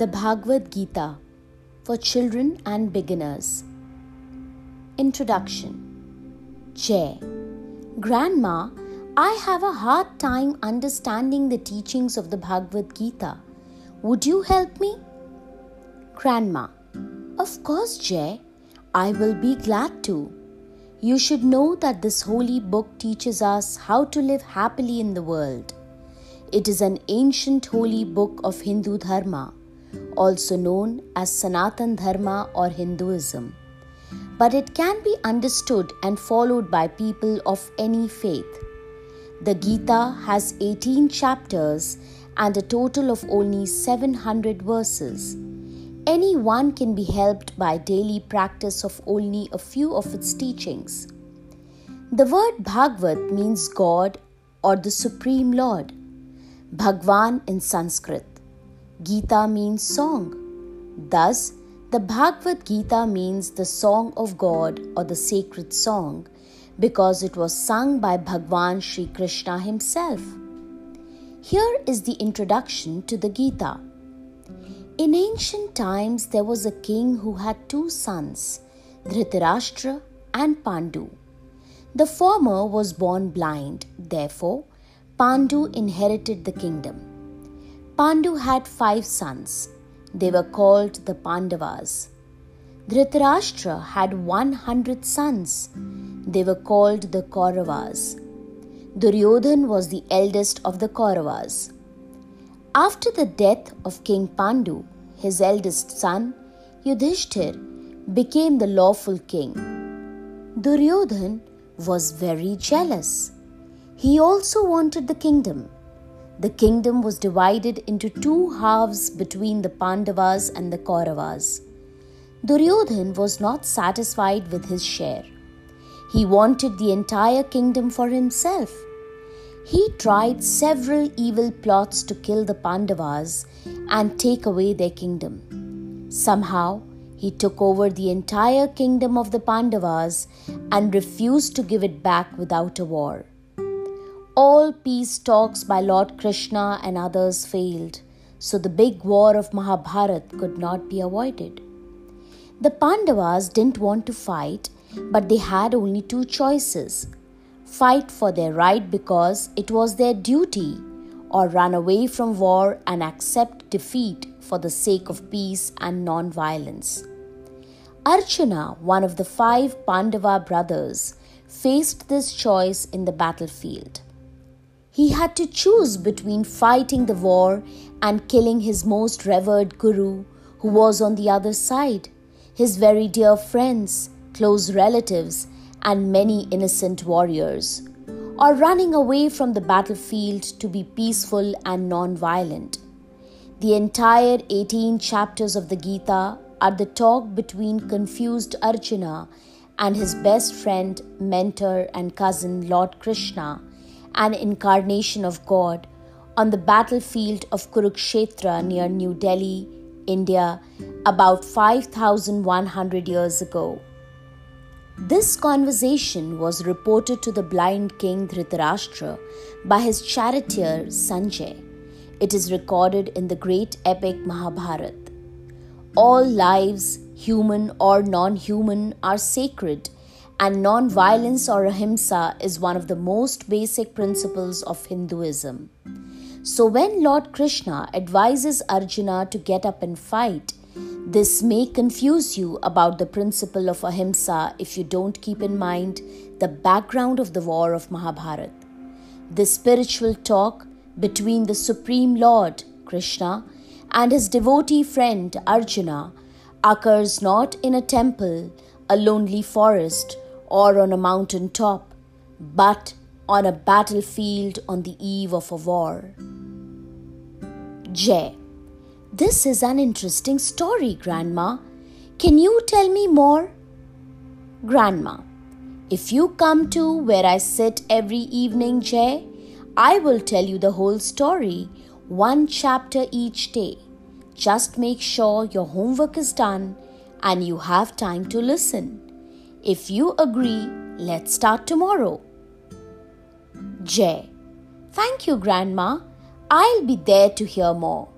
The Bhagavad Gita for Children and Beginners. Introduction Jai. Grandma, I have a hard time understanding the teachings of the Bhagavad Gita. Would you help me? Grandma. Of course, Jai. I will be glad to. You should know that this holy book teaches us how to live happily in the world. It is an ancient holy book of Hindu Dharma, also known as Sanatan Dharma or Hinduism. But it can be understood and followed by people of any faith. The Gita has 18 chapters and a total of only 700 verses. Anyone can be helped by daily practice of only a few of its teachings. The word Bhagavad means God or the Supreme Lord. Bhagwan in Sanskrit. Gita means song. Thus, the Bhagavad Gita means the song of God or the sacred song because it was sung by Bhagwan Sri Krishna himself. Here is the introduction to the Gita. In ancient times, there was a king who had two sons, Dhritarashtra and Pandu. The former was born blind, therefore, Pandu inherited the kingdom. Pandu had five sons. They were called the Pandavas. Dhritarashtra had 100 sons. They were called the Kauravas. Duryodhan was the eldest of the Kauravas. After the death of King Pandu, his eldest son, Yudhishthir, became the lawful king. Duryodhan was very jealous. He also wanted the kingdom. The kingdom was divided into two halves between the Pandavas and the Kauravas. Duryodhan was not satisfied with his share. He wanted the entire kingdom for himself. He tried several evil plots to kill the Pandavas and take away their kingdom. Somehow, he took over the entire kingdom of the Pandavas and refused to give it back without a war. All peace talks by Lord Krishna and others failed, so the big war of Mahabharat could not be avoided. The Pandavas didn't want to fight, but they had only two choices fight for their right because it was their duty, or run away from war and accept defeat for the sake of peace and non violence. Arjuna, one of the five Pandava brothers, faced this choice in the battlefield. He had to choose between fighting the war and killing his most revered Guru, who was on the other side, his very dear friends, close relatives, and many innocent warriors, or running away from the battlefield to be peaceful and non violent. The entire 18 chapters of the Gita are the talk between confused Arjuna and his best friend, mentor, and cousin, Lord Krishna an incarnation of God, on the battlefield of Kurukshetra near New Delhi, India, about 5100 years ago. This conversation was reported to the blind king Dhritarashtra by his charioteer Sanjay. It is recorded in the great epic Mahabharat. All lives, human or non human, are sacred and non-violence or ahimsa is one of the most basic principles of Hinduism. So when Lord Krishna advises Arjuna to get up and fight, this may confuse you about the principle of ahimsa if you don't keep in mind the background of the war of Mahabharat. This spiritual talk between the Supreme Lord, Krishna, and his devotee friend Arjuna occurs not in a temple, a lonely forest, or on a mountain top, but on a battlefield on the eve of a war. Jai. This is an interesting story, Grandma. Can you tell me more? Grandma. If you come to where I sit every evening, Jai, I will tell you the whole story, one chapter each day. Just make sure your homework is done and you have time to listen. If you agree, let's start tomorrow. Jai. Thank you, Grandma. I'll be there to hear more.